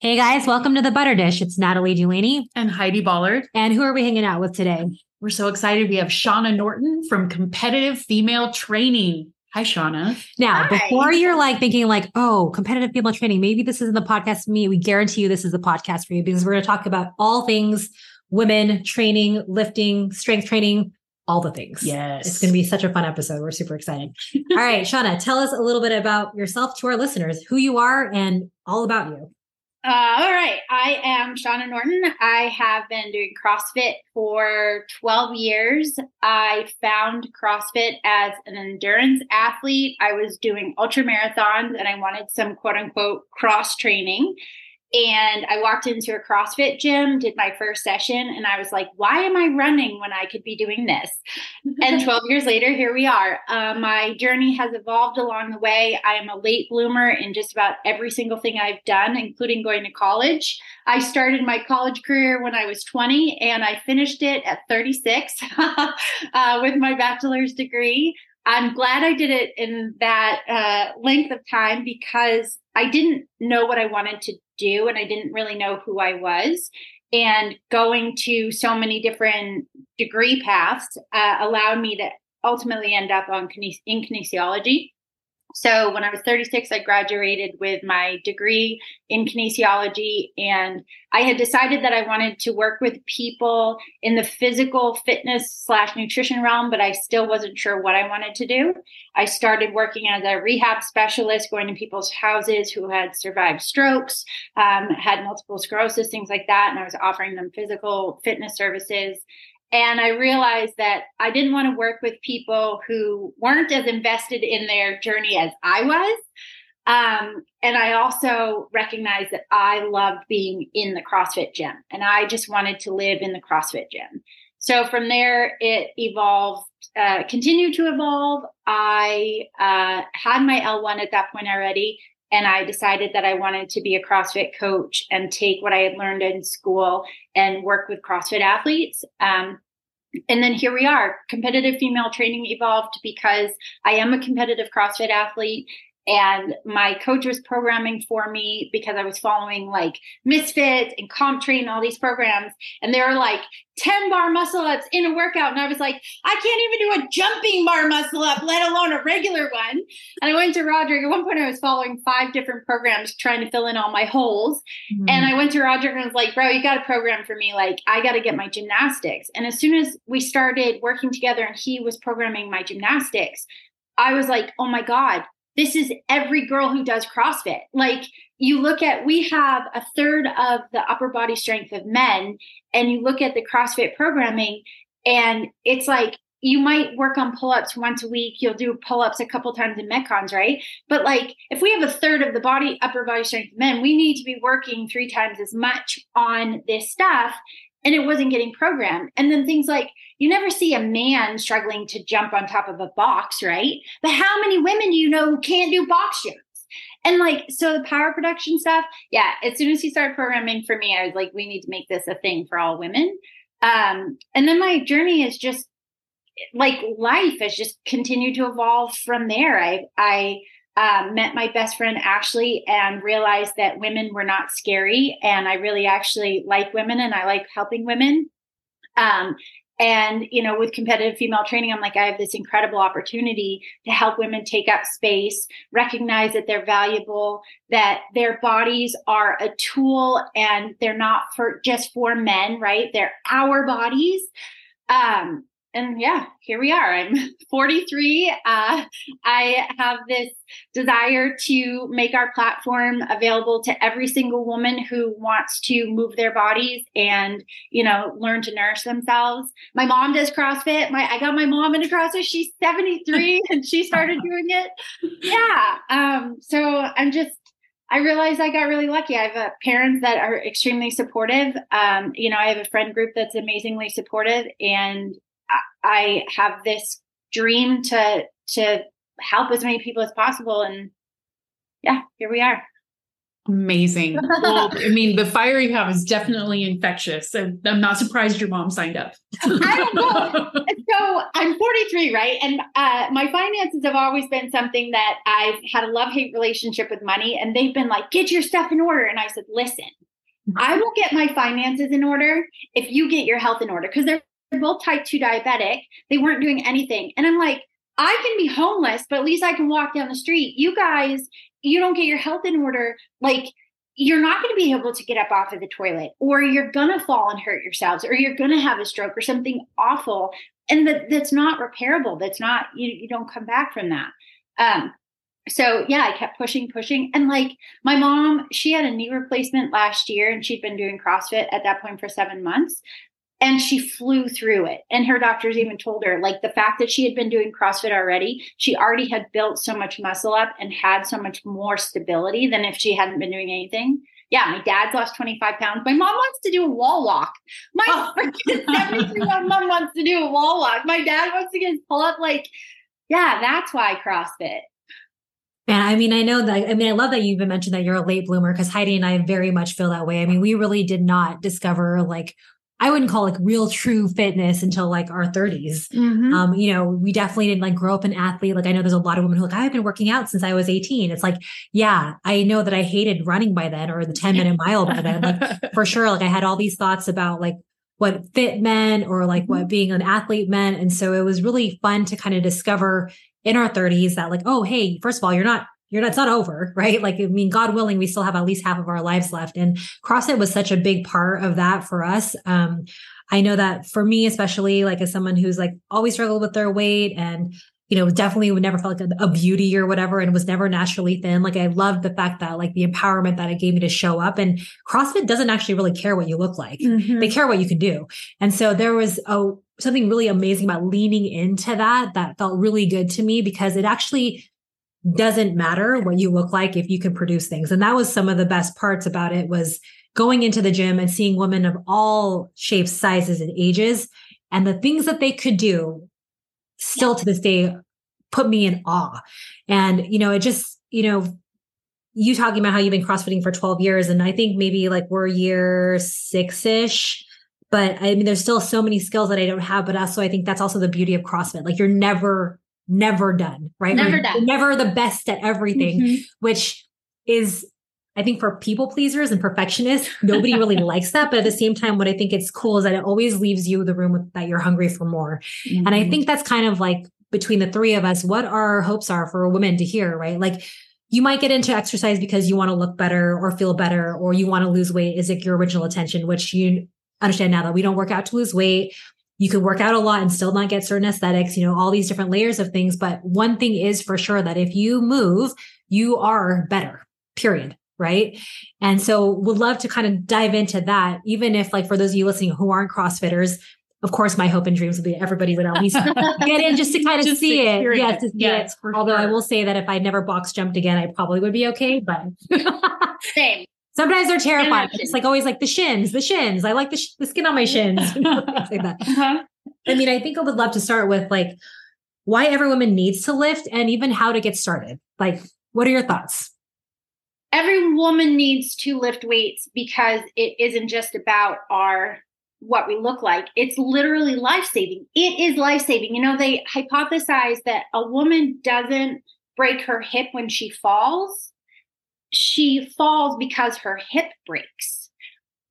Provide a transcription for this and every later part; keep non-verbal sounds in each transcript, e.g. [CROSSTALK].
Hey guys, welcome to the Butter Dish. It's Natalie Delaney. And Heidi Ballard. And who are we hanging out with today? We're so excited. We have Shawna Norton from Competitive Female Training. Hi, Shawna. Now, Hi. before you're like thinking like, oh, competitive female training, maybe this isn't the podcast for me. We guarantee you this is the podcast for you because we're going to talk about all things women training, lifting, strength training, all the things. Yes. It's going to be such a fun episode. We're super excited. all right, [LAUGHS] Shawna, tell us a little bit about yourself to our listeners, who you are and all about you. Uh, all right. I am Shawna Norton. I have been doing CrossFit for 12 years. I found CrossFit as an endurance athlete. I was doing ultra marathons and I wanted some quote unquote cross training. And I walked into a CrossFit gym, did my first session, and I was like, why am I running when I could be doing this? and [LAUGHS] 12 years later, here we are. Uh, my journey has evolved along the way. I am a late bloomer in just about every single thing I've done, including going to college. I started my college career when I was 20 and I finished it at 36 [LAUGHS] uh, with my bachelor's degree. I'm glad I did it in that uh, length of time because I didn't know what I wanted to do and I didn't really know who I was. And going to so many different degree paths uh, allowed me to ultimately end up on kine- in kinesiology. So when I was 36, I graduated with my degree in kinesiology, and I had decided that I wanted to work with people in the physical fitness slash nutrition realm, but I still wasn't sure what I wanted to do. I started working as a rehab specialist, going to people's houses who had survived strokes, um, had multiple sclerosis, things like that, and I was offering them physical fitness services. And I realized that I didn't want to work with people who weren't as invested in their journey as I was. Um, and I also recognized that I loved being in the CrossFit gym and I just wanted to live in the CrossFit gym. So from there, it evolved, uh, continued to evolve. I uh, had my L1 at that point already. And I decided that I wanted to be a CrossFit coach and take what I had learned in school and work with CrossFit athletes. Um, and then here we are. Competitive female training evolved because I am a competitive CrossFit athlete. And my coach was programming for me because I was following like Misfits and Comp Train, all these programs. And they were like 10 bar muscle ups in a workout. And I was like, I can't even do a jumping bar muscle up, let alone a regular one. And I went to Roderick. At one point, I was following five different programs trying to fill in all my holes. Mm-hmm. And I went to Roderick and was like, bro, you got a program for me. Like, I got to get my gymnastics. And as soon as we started working together and he was programming my gymnastics, I was like, oh my God, this is every girl who does CrossFit. Like, you look at, we have a third of the upper body strength of men, and you look at the CrossFit programming, and it's like, you might work on pull-ups once a week you'll do pull-ups a couple times in metcons right but like if we have a third of the body upper body strength of men we need to be working three times as much on this stuff and it wasn't getting programmed. And then things like you never see a man struggling to jump on top of a box right? But how many women do you know who can't do box jumps? And like so the power production stuff yeah as soon as he started programming for me i was like we need to make this a thing for all women. Um and then my journey is just like life has just continued to evolve from there. I I uh, met my best friend Ashley and realized that women were not scary, and I really actually like women and I like helping women. Um, and you know, with competitive female training, I'm like, I have this incredible opportunity to help women take up space, recognize that they're valuable, that their bodies are a tool, and they're not for just for men, right? They're our bodies. Um, and yeah, here we are. I'm [LAUGHS] 43. Uh, I have this desire to make our platform available to every single woman who wants to move their bodies and, you know, learn to nourish themselves. My mom does CrossFit. My I got my mom into CrossFit. She's 73 [LAUGHS] and she started doing it. Yeah. Um, so I'm just I realized I got really lucky. I have uh, parents that are extremely supportive. Um, you know, I have a friend group that's amazingly supportive, and I have this dream to to help as many people as possible. And yeah, here we are. Amazing. Well, [LAUGHS] I mean, the fire you have is definitely infectious. So I'm not surprised your mom signed up. I don't know. [LAUGHS] So I'm 43, right? And uh, my finances have always been something that I've had a love hate relationship with money. And they've been like, get your stuff in order. And I said, listen, I will get my finances in order if you get your health in order because they're both type 2 diabetic. They weren't doing anything. And I'm like, I can be homeless, but at least I can walk down the street. You guys, you don't get your health in order. Like, you're not going to be able to get up off of the toilet, or you're going to fall and hurt yourselves, or you're going to have a stroke or something awful. And that, that's not repairable. That's not, you, you don't come back from that. Um, so yeah, I kept pushing, pushing. And like my mom, she had a knee replacement last year and she'd been doing CrossFit at that point for seven months and she flew through it. And her doctors even told her, like, the fact that she had been doing CrossFit already, she already had built so much muscle up and had so much more stability than if she hadn't been doing anything. Yeah, my dad's lost 25 pounds. My mom wants to do a wall walk. My oh. [LAUGHS] freaking 73 mom wants to do a wall walk. My dad wants to get pull up. Like, yeah, that's why CrossFit. And I mean, I know that, I mean, I love that you even mentioned that you're a late bloomer because Heidi and I very much feel that way. I mean, we really did not discover like I wouldn't call like real true fitness until like our 30s. Mm-hmm. Um, you know, we definitely didn't like grow up an athlete. Like I know there's a lot of women who like, I've been working out since I was 18. It's like, yeah, I know that I hated running by then or the 10 minute mile by then. Like [LAUGHS] for sure. Like I had all these thoughts about like what fit meant or like mm-hmm. what being an athlete meant. And so it was really fun to kind of discover in our 30s that like, oh, hey, first of all, you're not you're not, it's not over, right? Like, I mean, God willing, we still have at least half of our lives left. And CrossFit was such a big part of that for us. Um, I know that for me, especially like as someone who's like always struggled with their weight and, you know, definitely would never felt like a, a beauty or whatever and was never naturally thin. Like I loved the fact that like the empowerment that it gave me to show up and CrossFit doesn't actually really care what you look like. Mm-hmm. They care what you can do. And so there was a, something really amazing about leaning into that that felt really good to me because it actually doesn't matter what you look like if you can produce things. And that was some of the best parts about it was going into the gym and seeing women of all shapes, sizes, and ages, and the things that they could do still to this day put me in awe. And, you know, it just, you know, you talking about how you've been crossfitting for 12 years, and I think maybe like we're year six ish. But I mean, there's still so many skills that I don't have. But also, I think that's also the beauty of CrossFit. Like, you're never never done, right? Never We're done. Never the best at everything, mm-hmm. which is I think for people pleasers and perfectionists, nobody really [LAUGHS] likes that. But at the same time, what I think it's cool is that it always leaves you the room with, that you're hungry for more. Mm-hmm. And I mm-hmm. think that's kind of like between the three of us, what our hopes are for women to hear, right? Like you might get into exercise because you want to look better or feel better, or you want to lose weight. Is it your original intention, which you understand now that we don't work out to lose weight you can work out a lot and still not get certain aesthetics, you know, all these different layers of things. But one thing is for sure that if you move, you are better, period. Right. And so would love to kind of dive into that, even if like for those of you listening who aren't CrossFitters, of course, my hope and dreams would be everybody would at least [LAUGHS] get in just to kind of just see it. Yes, to see yes, it. Although sure. I will say that if I never box jumped again, I probably would be okay. But [LAUGHS] same. Sometimes they're terrifying. It's like always like the shins, the shins. I like the, sh- the skin on my shins. [LAUGHS] [LAUGHS] like that. Uh-huh. I mean, I think I would love to start with like why every woman needs to lift and even how to get started. Like, what are your thoughts? Every woman needs to lift weights because it isn't just about our what we look like. It's literally life saving. It is life saving. You know, they hypothesize that a woman doesn't break her hip when she falls she falls because her hip breaks.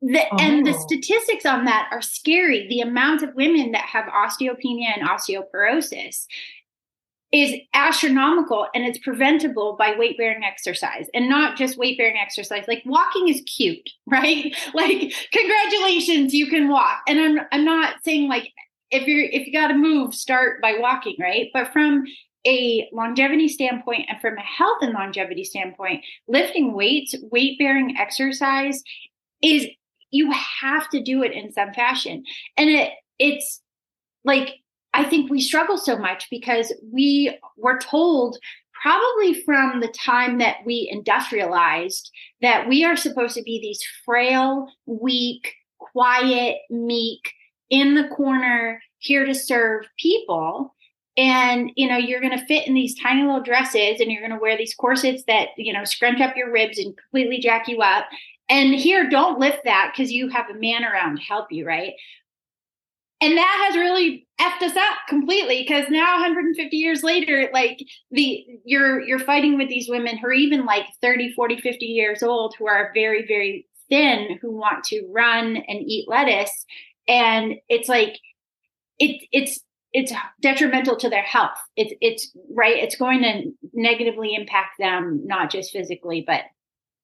The, oh. And the oh. statistics on that are scary. The amount of women that have osteopenia and osteoporosis is astronomical and it's preventable by weight bearing exercise and not just weight bearing exercise like walking is cute [LAUGHS] right like congratulations you can walk and i'm i'm not saying like if you're if you got to move start by walking right but from a longevity standpoint and from a health and longevity standpoint, lifting weights, weight bearing exercise is you have to do it in some fashion. And it it's like I think we struggle so much because we were told probably from the time that we industrialized that we are supposed to be these frail, weak, quiet, meek, in the corner, here to serve people and you know you're going to fit in these tiny little dresses and you're going to wear these corsets that you know scrunch up your ribs and completely jack you up. And here don't lift that because you have a man around to help you right? And that has really effed us up completely because now 150 years later like the you're you're fighting with these women who are even like 30 40 50 years old who are very very thin who want to run and eat lettuce. And it's like it it's it's detrimental to their health. It's it's right. It's going to negatively impact them, not just physically, but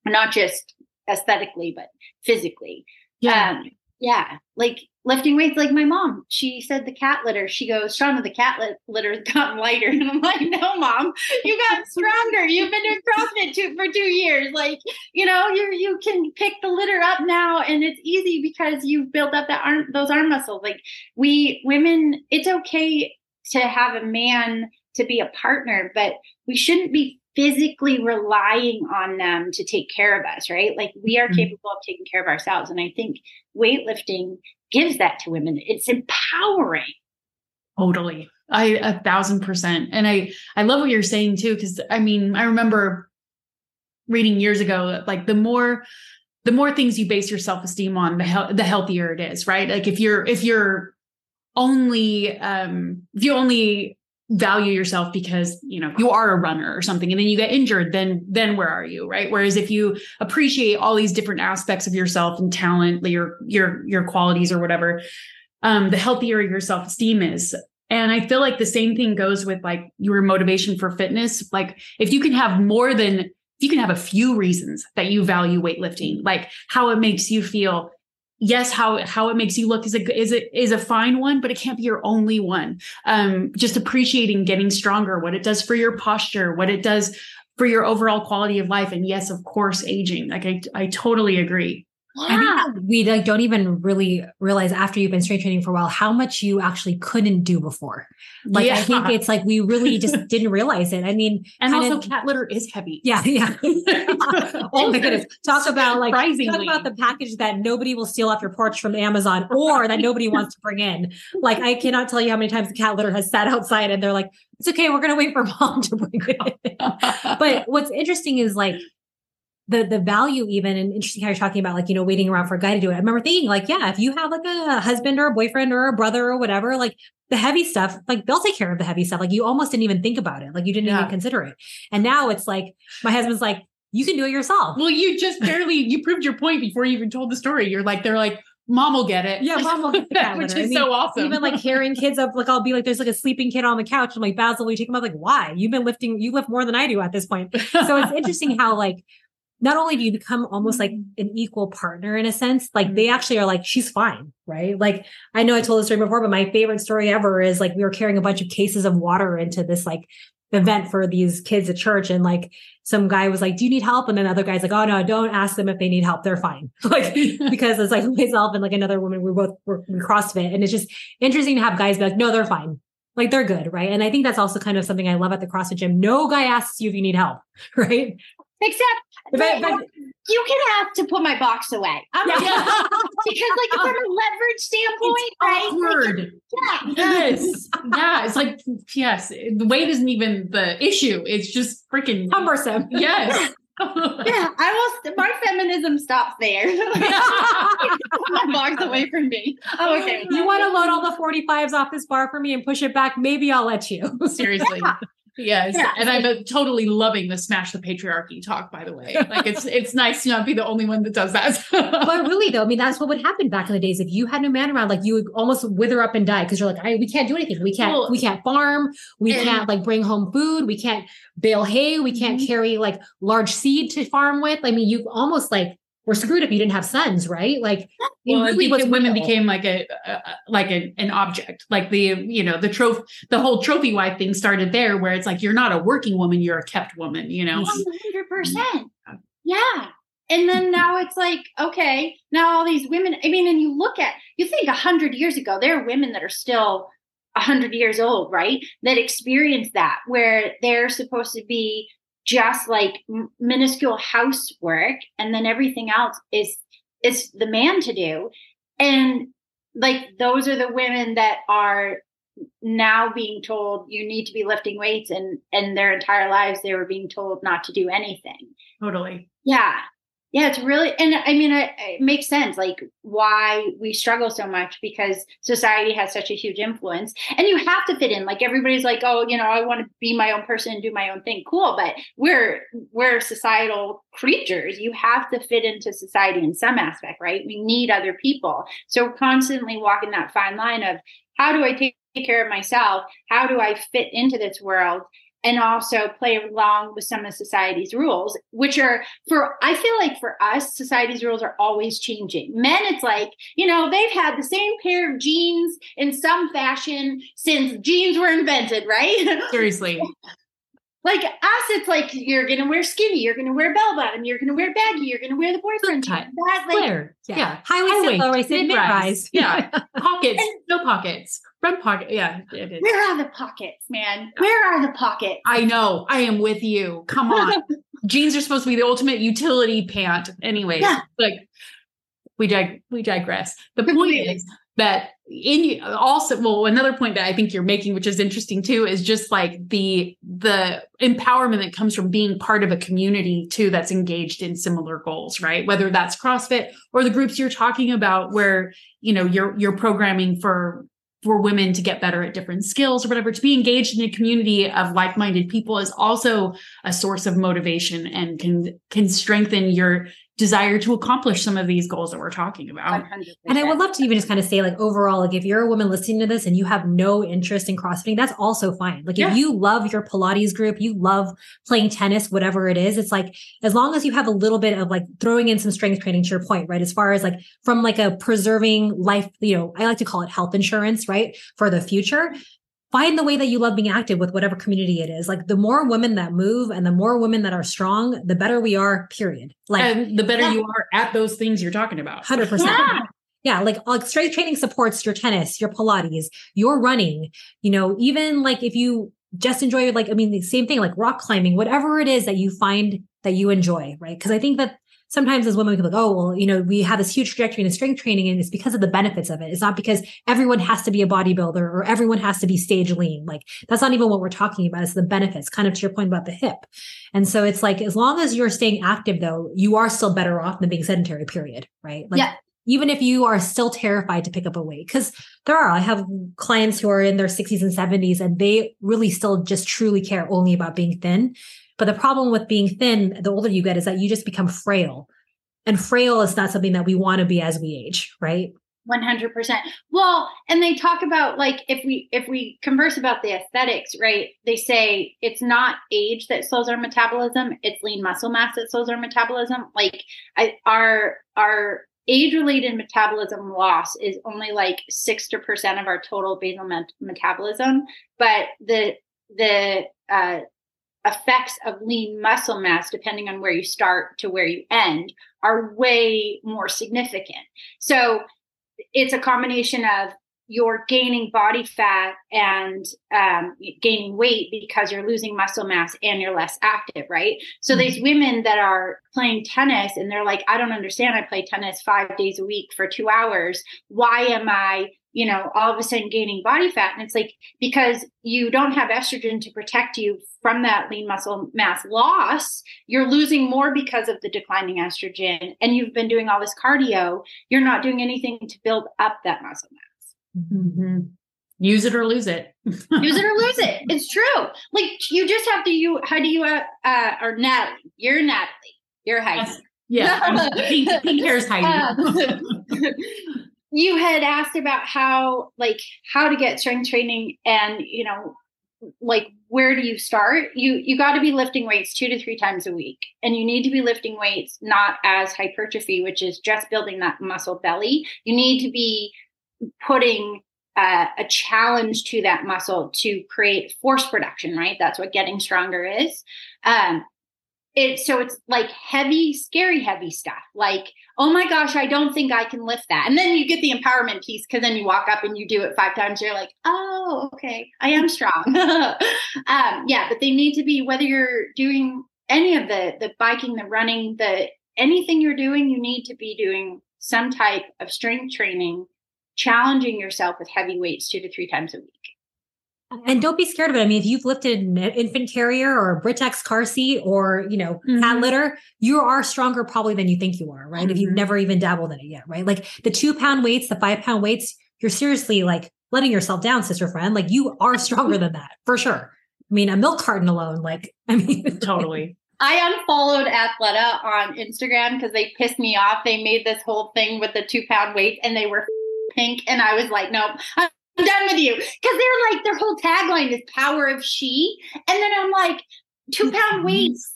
not just aesthetically, but physically. Yeah. Um, yeah. Like lifting weights like my mom. She said the cat litter. She goes, Shawna, the cat litter's [LAUGHS] gotten lighter. And I'm like, no, mom, you got [LAUGHS] stronger. You've been doing CrossFit two, for two years. Like, you know, you you can pick the litter up now and it's easy because you've built up that arm those arm muscles. Like we women, it's okay to have a man to be a partner, but we shouldn't be physically relying on them to take care of us, right? Like we are mm-hmm. capable of taking care of ourselves. And I think weightlifting gives that to women. It's empowering. Totally. I a thousand percent. And I I love what you're saying too, because I mean, I remember reading years ago, like the more the more things you base your self-esteem on, the he- the healthier it is, right? Like if you're if you're only um if you only value yourself because you know you are a runner or something and then you get injured then then where are you right? Whereas if you appreciate all these different aspects of yourself and talent your your your qualities or whatever um the healthier your self-esteem is. And i feel like the same thing goes with like your motivation for fitness. Like if you can have more than you can have a few reasons that you value weightlifting like how it makes you feel yes how how it makes you look is a is a is a fine one but it can't be your only one. Um just appreciating getting stronger what it does for your posture what it does for your overall quality of life. And yes of course aging. Like i i totally agree yeah. I think we like don't even really realize after you've been strength training for a while how much you actually couldn't do before. Like yeah. I think it's like we really just [LAUGHS] didn't realize it. I mean, and also of, cat litter is heavy. Yeah, yeah. [LAUGHS] [LAUGHS] oh my goodness! Talk about like talk about the package that nobody will steal off your porch from Amazon or that nobody wants to bring in. Like I cannot tell you how many times the cat litter has sat outside and they're like, "It's okay, we're gonna wait for mom to bring it." In. but what's interesting is like the the value even and interesting how you're talking about like you know waiting around for a guy to do it. I remember thinking like yeah, if you have like a husband or a boyfriend or a brother or whatever, like the heavy stuff, like they'll take care of the heavy stuff. Like you almost didn't even think about it, like you didn't yeah. even consider it. And now it's like my husband's like you can do it yourself. Well, you just [LAUGHS] barely you proved your point before you even told the story. You're like they're like mom will get it. Yeah, mom will get it. [LAUGHS] Which is I mean, so awesome. Even like [LAUGHS] carrying kids up, like I'll be like, there's like a sleeping kid on the couch. I'm like, Basil, will you take him up? Like, why? You've been lifting, you lift more than I do at this point. So it's interesting how like not only do you become almost like mm-hmm. an equal partner in a sense, like they actually are like, she's fine, right? Like I know I told this story before, but my favorite story ever is like we were carrying a bunch of cases of water into this like event for these kids at church and like some guy was like do you need help? And then other guys like oh no don't ask them if they need help. They're fine. [LAUGHS] Like [LAUGHS] because it's like myself and like another woman we both were in crossfit and it's just interesting to have guys be like no they're fine. Like they're good right? And i think that's also kind of something i love at the crossfit gym. No guy asks you if you need help [LAUGHS] right Except but, but, you can have to put my box away. I'm yeah. like, because like from a leverage standpoint, it's right? Awkward. Like, yeah. Yes. yeah. It's like yes. The weight isn't even the issue. It's just freaking cumbersome. Yes. [LAUGHS] [LAUGHS] yeah, I will. My feminism stops there. [LAUGHS] my box away from me. Oh, okay. You want to load all the 45s off this bar for me and push it back? Maybe I'll let you. Seriously. Yeah. Yes. Yeah. And I'm totally loving the smash the patriarchy talk, by the way. [LAUGHS] Like it's it's nice to not be the only one that does that. [LAUGHS] but really though, I mean, that's what would happen back in the days. If you had no man around, like you would almost wither up and die because you're like, I, we can't do anything. We can't, well, we can't farm. We and, can't like bring home food. We can't bale hay. We can't mm-hmm. carry like large seed to farm with. I mean, you almost like we're screwed if you didn't have sons, right? Like, well, really became, women became like a, a like a, an object, like the you know the trophy, the whole trophy wife thing started there, where it's like you're not a working woman, you're a kept woman, you know. One hundred percent, mm-hmm. yeah. And then mm-hmm. now it's like, okay, now all these women. I mean, and you look at, you think a hundred years ago, there are women that are still a hundred years old, right? That experience that, where they're supposed to be just like minuscule housework and then everything else is is the man to do. And like those are the women that are now being told you need to be lifting weights and and their entire lives they were being told not to do anything. Totally. Yeah yeah it's really and i mean it, makes sense like why we struggle so much because society has such a huge influence and you have to fit in like everybody's like oh you know i want to be my own person and do my own thing. Cool but we're we're societal creatures. You have to fit into society in some aspect right? We need other people. So we're constantly walking that fine line of how do i take care of myself? How do i fit into this world and also play along with some of society's rules, which are for, I feel like for us, society's rules are always changing. Men, it's like, you know, they've had the same pair of jeans in some fashion since jeans were invented, right? [LAUGHS] Seriously. Like us, it's like you're gonna wear skinny, you're gonna wear bell bottom, you're gonna wear baggy, you're gonna wear the boyfriend cut, that like Flare. yeah, yeah. high waisted, low waisted, mid rise, yeah, [LAUGHS] pockets, no pockets, front pocket, yeah. Where are the pockets, man? Where are the pockets? I know, I am with you. Come on, [LAUGHS] jeans are supposed to be the ultimate utility pant, anyways. Yeah. Like we dig- we digress. The point is that in also well another point that i think you're making which is interesting too is just like the the empowerment that comes from being part of a community too that's engaged in similar goals right? Whether that's crossfit or the groups you're talking about where you know you're you're programming for for women to get better at different skills or whatever. To be engaged in a community of like-minded people is also a source of motivation and can can strengthen your desire to accomplish some of these goals that we're talking about. 100%. And I would love to even just kind of say, like, overall, like, if you're a woman listening to this and you have no interest in CrossFitting, that's also fine. Like, yeah. if you love your Pilates group, you love playing tennis, whatever it is, it's like, as long as you have a little bit of like throwing in some strength training to your point, right? As far as like from like a preserving life, you know, I like to call it health insurance, right? For the future find the way that you love being active with whatever community it is. Like the more women that move and the more women that are strong, the better we are, period. Like and the better yeah. you are at those things you're talking about. 100%. Yeah. Yeah, like like strength training supports your tennis, your Pilates, your running. You know, even like if you just enjoy like I mean the same thing like rock climbing, whatever it is that you find that you enjoy, right? Because I think that sometimes as women we can be like, oh, well, you know, we have this huge trajectory in strength training and it's because of the benefits of it. It's not because everyone has to be a bodybuilder or everyone has to be stage lean. Like that's not even what we're talking about. It's the benefits, kind of to your point about the hip. And so it's like, as long as you're staying active though, you are still better off than being sedentary, period. Right. Like, yeah even if you are still terrified to pick up a weight because there are i have clients who are in their 60s and 70s and they really still just truly care only about being thin but the problem with being thin, the older you get, is that you just become frail. And frail is not something that we want to be as we age, right? 100% well and they talk about like if we if we converse about the aesthetics right they say it's not age that slows our metabolism it's lean muscle mass that slows our metabolism like I, our our age related metabolism loss is only like 6% of our total basal met- metabolism but the the uh, effects of lean muscle mass, depending on where you start to where you end, are way more significant. So it's a combination of you're gaining body fat and um, gaining weight because you're losing muscle mass and you're less active, right? So mm-hmm. these women that are playing tennis and they're like, I don't understand. I play tennis five days a week for two hours. Why am I you know, all of a sudden gaining body fat. And it's like because you don't have estrogen to protect you from that lean muscle mass loss, you're losing more because of the declining estrogen. And you've been doing all this cardio, you're not doing anything to build up that muscle mass. Mm-hmm. Use it or lose it. [LAUGHS] Use it or lose it. It's true. Like you just have to. You how do you uh, uh or Natalie? You're Natalie. You're Heidi. Yes. Yeah, [LAUGHS] pink, pink hair's Heidi. Uh, [LAUGHS] you had asked about how like how to get strength training and you know like where do you start? You you got to be lifting weights two to three times a week and you need to be lifting weights not as hypertrophy which is just building that muscle belly. You need to be putting uh, a challenge to that muscle to create force production right? That's what getting stronger is. Um, it so it's like heavy scary heavy stuff. Like oh my gosh i don't think i can lift that. And then you get the empowerment piece because then you walk up and you do it five times you're like oh okay i am strong. [LAUGHS] Um, yeah but they need to be whether you're doing any of the the biking the running the anything you're doing you need to be doing some type of strength training challenging yourself with heavy weights two to three times a week And don't be scared of it. I mean, if you've lifted an infant carrier or a Britax car seat or, you know, mm-hmm. cat litter, you are stronger probably than you think you are, right? Mm-hmm. If you've mm-hmm. never even dabbled in it yet, right? Like the two pound weights, the five pound weights, you're seriously like letting yourself down, sister friend. Like you are stronger than that for sure. I mean, a milk carton alone, like, [LAUGHS] I mean, totally. I unfollowed Athleta on Instagram because they pissed me off. They made this whole thing with the two pound weight and they were [LAUGHS] pink. And I was like, nope, I'm done with you. Because they're like, their whole tagline is power of she. And then I'm like, two pound weights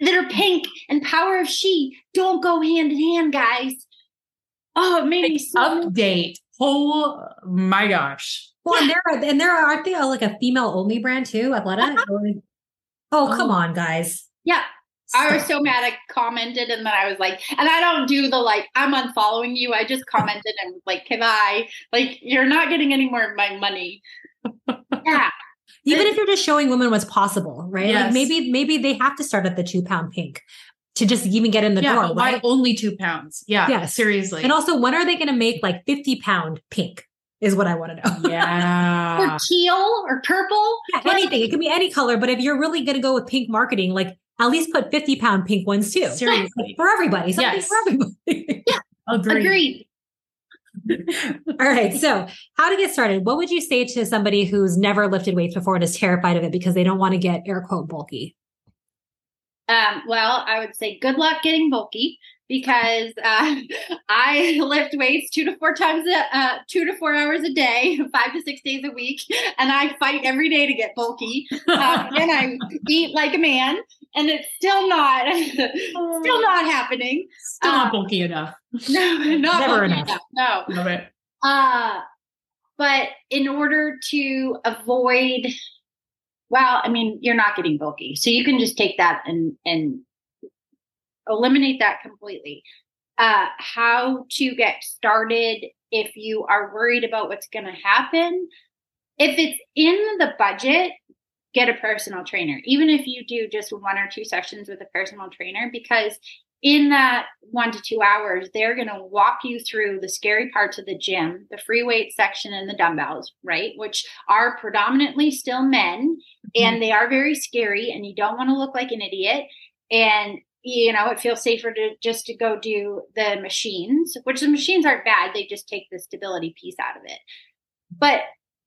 that are pink and power of she don't go hand in hand, guys. Oh, it made me so update. Oh my gosh. Well, and there and there are, aren't they like a female only brand too, Athleta? Uh-huh. oh, come oh. on, guys. Yeah. I was so mad. I commented and then I was like, and I don't do the like, I'm unfollowing you. I just commented and was like, can I? Like, you're not getting any more of my money. [LAUGHS] yeah. Even if you're just showing women what's possible, right? Yes. Like maybe, maybe they have to start at the two pound pink to just even get in the yeah, door. Why right? only two pounds? Yeah. Yeah. Seriously. And also, when are they going to make like 50 pound pink? Is what I want to know. [LAUGHS] Yeah. or teal or purple. Yeah, anything. It can be any color. But if you're really going to go with pink marketing, like at least put 50 pound pink ones too. Seriously. for everybody. Something yes. for everybody. [LAUGHS] yeah. Agreed. Agreed. All right. So, how to get started? What would you say to somebody who's never lifted weights before and is terrified of it because they don't want to get air quote bulky? Um, well, I would say good luck getting bulky because [LAUGHS] uh, I lift weights two to four times, a, uh, two to four hours a day, [LAUGHS] five to six days a week, and I fight every day to get bulky. Um, and I eat like a man, and it's still not, [LAUGHS] still not happening. Still not um, bulky enough. [LAUGHS] No, not never enough. enough. No. Love it. Uh, but in order to avoid well, I mean, you're not getting bulky. So you can just take that and and eliminate that completely. Uh, how to get started if you are worried about what's going to happen. If it's in the budget, get a personal trainer, even if you do just one or two sessions with a personal trainer, because in that one to two hours, they're going to walk you through the scary parts of the gym, the free weight section and the dumbbells, right? Which are predominantly still men mm-hmm. and they are very scary and you don't want to look like an idiot. And you know, it feels safer to just to go do the machines, which the machines aren't bad. They just take the stability piece out of it. But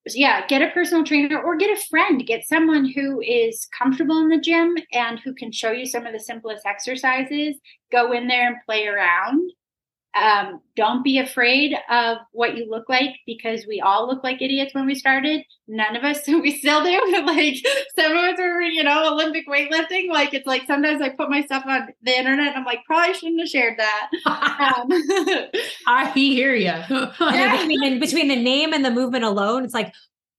yeah, get a personal trainer or get a friend, get someone who is comfortable in the gym and who can show you some of the simplest exercises. Go in there and play around um, don't be afraid of what you look like because we all look like idiots when we started. None of us, so [LAUGHS] we still do. like some of us were, you know, Olympic weightlifting. Like it's like sometimes I put my stuff on the internet. I'm like, probably shouldn't have shared that. [LAUGHS] um, [LAUGHS] I hear you. yeah. between, between the name and the movement alone, it's like,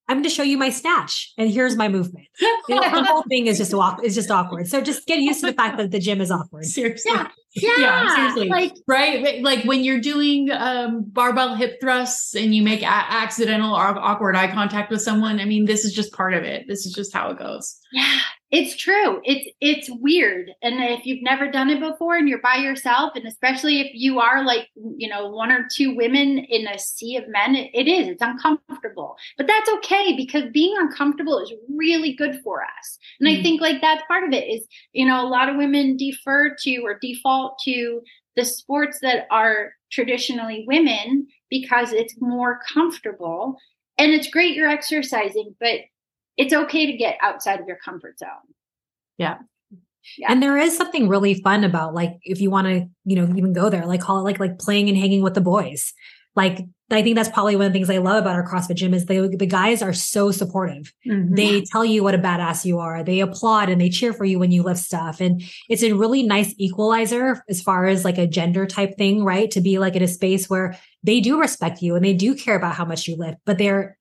I'm going to show you my snatch, and here's my movement. the whole thing is just is just awkward. So just get used to the fact that the gym is awkward. Seriously, yeah, yeah, yeah seriously, like right, like when you're doing um, barbell hip thrusts and you make a- accidental or awkward eye contact with someone. I mean, this is just part of it. This is just how it goes. Yeah, it's true. It's it's weird. And if you've never done it before and you're by yourself, and especially if you are like, you know, one or two women in a sea of men, it, it is. It's uncomfortable. But that's okay because being uncomfortable is really good for us. And mm I think like that's part of it is, you know, a lot of women defer to or default to the sports that are traditionally women because it's more comfortable. And it's great you're exercising, but it's okay to get outside of your comfort zone. Yeah. Yeah. And there is something really fun about like if you want to, you know, even go there, like call it like like playing and hanging with the boys. Like I think that's probably one of the things I love about our CrossFit gym is the the guys are so supportive. Mm-hmm. They tell you what a badass you are. They applaud and they cheer for you when you lift stuff. And it's a really nice equalizer as far as like a gender type thing, right? To be like in a space where they do respect you and they do care about how much you lift, but they're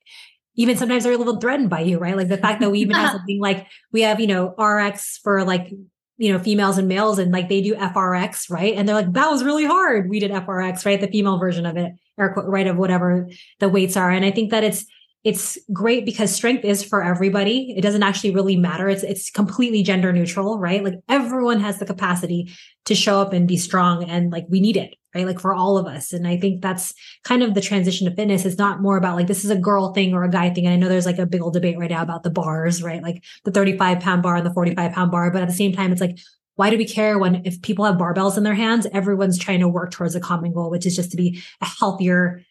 even sometimes they're a little threatened by you, right? Like the fact that we even have something like we have, you know, RX for like, you know, females and males and like they do FRX, right? And they're like, that was really hard. We did FRX, right? The female version of it, or right of whatever the weights are. And I think that it's it's great because strength is for everybody. It doesn't actually really matter. It's it's completely gender neutral, right? Like everyone has the capacity to show up and be strong and like we need it right? Like for all of us. And I think that's kind of the transition to fitness. It's not more about like this is a girl thing or a guy thing. And I know there's like a big old debate right now about the bars, right? Like the 35 pound bar and the 45 pound bar. But at the same time, it's like, why do we care when if people have barbells in their hands, everyone's trying to work towards a common goal, which is just to be a healthier,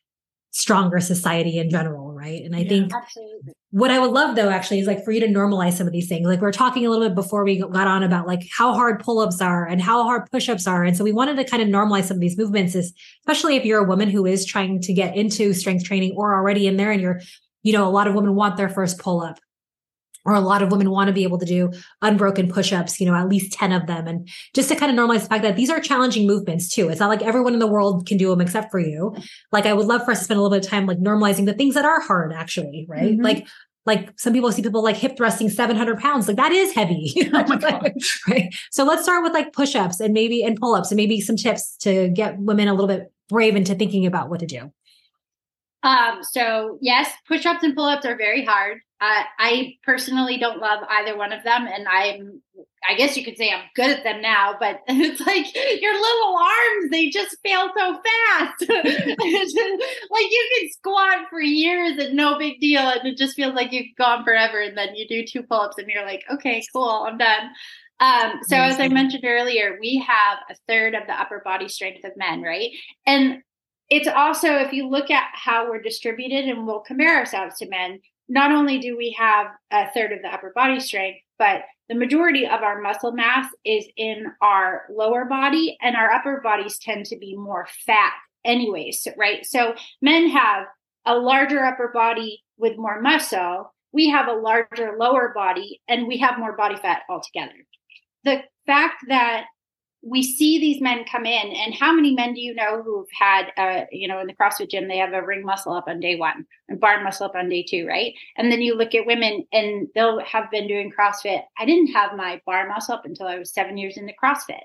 stronger society in general, right? And I yeah, think absolutely. what I would love though actually is like for you to normalize some of these things. Like we are talking a little bit before we got on about like how hard pull-ups are and how hard push-ups are. And so we wanted to kind of normalize some of these movements, is, especially if you're a woman who is trying to get into strength training or already in there and you're, you know, a lot of women want their first pull-up or a lot of women want to be able to do unbroken push-ups, you know, at least 10 of them. And just to kind of normalize the fact that these are challenging movements too. It's not like everyone in the world can do them except for you. Like I would love for us to spend a little bit of time like normalizing the things that are hard actually, right? Mm-hmm. Like like some people see people like hip thrusting 700 pounds like that is heavy [LAUGHS] oh right so let's start with like push-ups and maybe and pull-ups and maybe some tips to get women a little bit brave into thinking about what to do um so yes push-ups and pull-ups are very hard uh, I personally don't love either one of them, and I'm I guess you could say I'm good at them now, but [LAUGHS] it's like your little arms, they just fail so fast. [LAUGHS] like you can squat for years and no big deal, and it just feels like you've gone forever. And then you do two pull ups and you're like, okay, cool, I'm done. Um, so, as I mentioned earlier, we have a third of the upper body strength of men, right? And it's also, if you look at how we're distributed and we'll compare ourselves to men, not only do we have a third of the upper body strength, but the majority of our muscle mass is in our lower body, and our upper bodies tend to be more fat, anyways, right? So men have a larger upper body with more muscle. We have a larger lower body, and we have more body fat altogether. The fact that we see these men come in and how many men do you know who've had uh you know in the crossfit gym they have a ring muscle up on day one and bar muscle up on day two right? And then you look at women and they'll have been doing crossfit. I didn't have my bar muscle up until i was seven years into crossfit.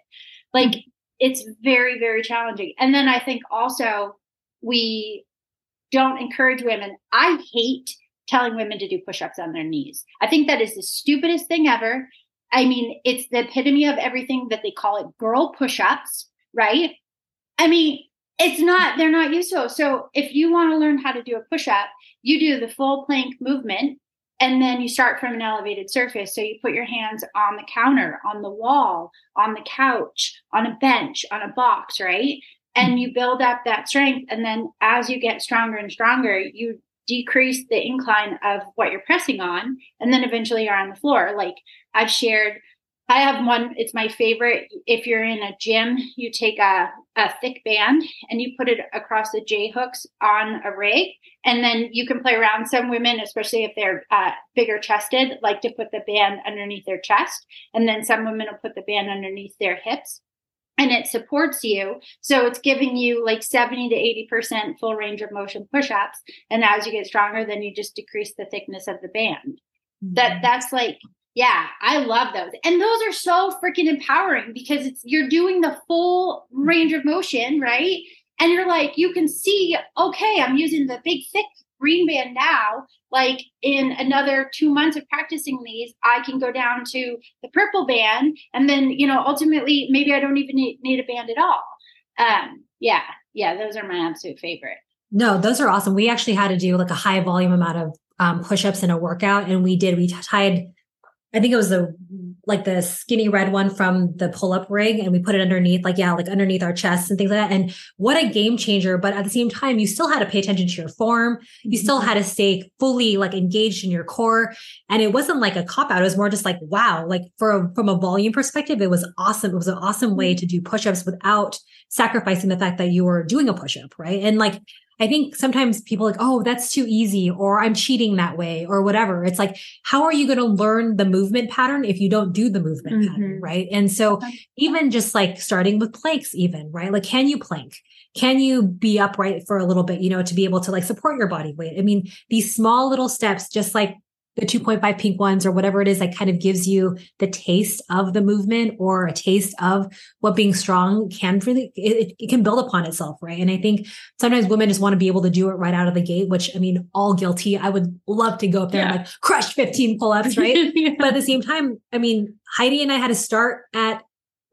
Like it's very very challenging. And then i think also we don't encourage women. I hate telling women to do push-ups on their knees. I think that is the stupidest thing ever I mean, it's the epitome of everything that they call it girl push ups, right? I mean, it's not, they're not useful. So if you want to learn how to do a push up, you do the full plank movement and then you start from an elevated surface. So you put your hands on the counter, on the wall, on the couch, on a bench, on a box, right? And you build up that strength. And then as you get stronger and stronger, you decrease the incline of what you're pressing on. And then eventually you're on the floor. Like I've shared I have one, it's my favorite. If you're in a gym, you take a, a thick band and you put it across the J hooks on a rig, and then you can play around. Some women, especially if they're uh, bigger chested, like to put the band underneath their chest, and then some women will put the band underneath their hips. And it supports you. So it's giving you like 70 to 80% full range of motion push ups. And as you get stronger, then you just decrease the thickness of the band. That mm-hmm. that's like yeah, I love those. And those are so freaking empowering because it's you're doing the full range of motion, right? And you're like, you can see, okay, I'm using the big thick green band now. Like in another two months of practicing these, I can go down to the purple band. And then, you know, ultimately, maybe I don't even need, need a band at all. Um, yeah, yeah, those are my absolute favorite. No, those are awesome. We actually had to do like a high volume amount of um, push-ups in a workout, and we did. We tied I think it was the like the skinny red one from the pull up rig and we put it underneath like yeah like underneath our chests and things like that. And what a game changer but at the same time you still had to pay attention to your form. You still mm-hmm. had to stay fully like engaged in your core. And it wasn't like a cop out it was more just like wow like for a, from a volume perspective it was awesome. It was an awesome way mm-hmm. to do push-ups without sacrificing the fact that you were doing a push-up right? And like I think sometimes people like, oh, that's too easy, or I'm cheating that way, or whatever. It's like, how are you going to learn the movement pattern if you don't do the movement mm-hmm. pattern? Right. And so, even just like starting with planks, even, right? Like, can you plank? Can you be upright for a little bit, you know, to be able to like support your body weight? I mean, these small little steps, just like the 2.5 pink ones or whatever it is that kind of gives you the taste of the movement or a taste of what being strong can really it, it, can build upon itself right and i think sometimes women just want to be able to do it right out of the gate which i mean all guilty i would love to go up there yeah. and like crush 15 pull-ups right [LAUGHS] yeah. but at the same time i mean heidi and i had to start at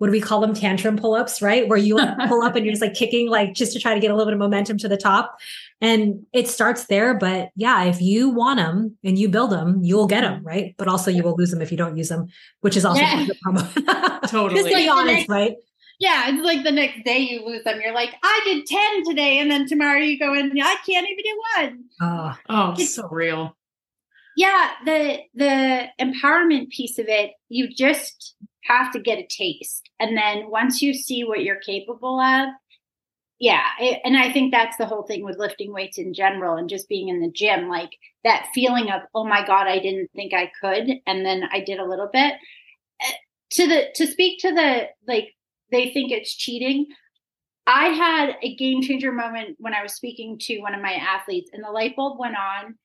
what do we call them? Tantrum pull-ups, right? Where you like [LAUGHS] pull up and you're just like kicking, like just to try to get a little bit of momentum to the top. And it starts there. But yeah, if you want them and you build them, you will get them, right? But also you will lose them if you don't use them, which is also Yeah. [LAUGHS] the promo. Totally. just be honest, right? Yeah, it's like the next day you lose them. You're like, I did 10 today. And then tomorrow you go in, I can't even do one. Ah. Oh, oh, so real. Yeah, the the empowerment piece of it, you just have to get a taste. And then once you see what you're capable of, yeah, it, and I think that's the whole thing with lifting weights in general and just being in the gym, like that feeling of, oh my god, I didn't think I could, and then I did a little bit. Eh, To the to speak to the like they think it's cheating. I had a game changer moment when I was speaking to one of my athletes, and the light bulb went on.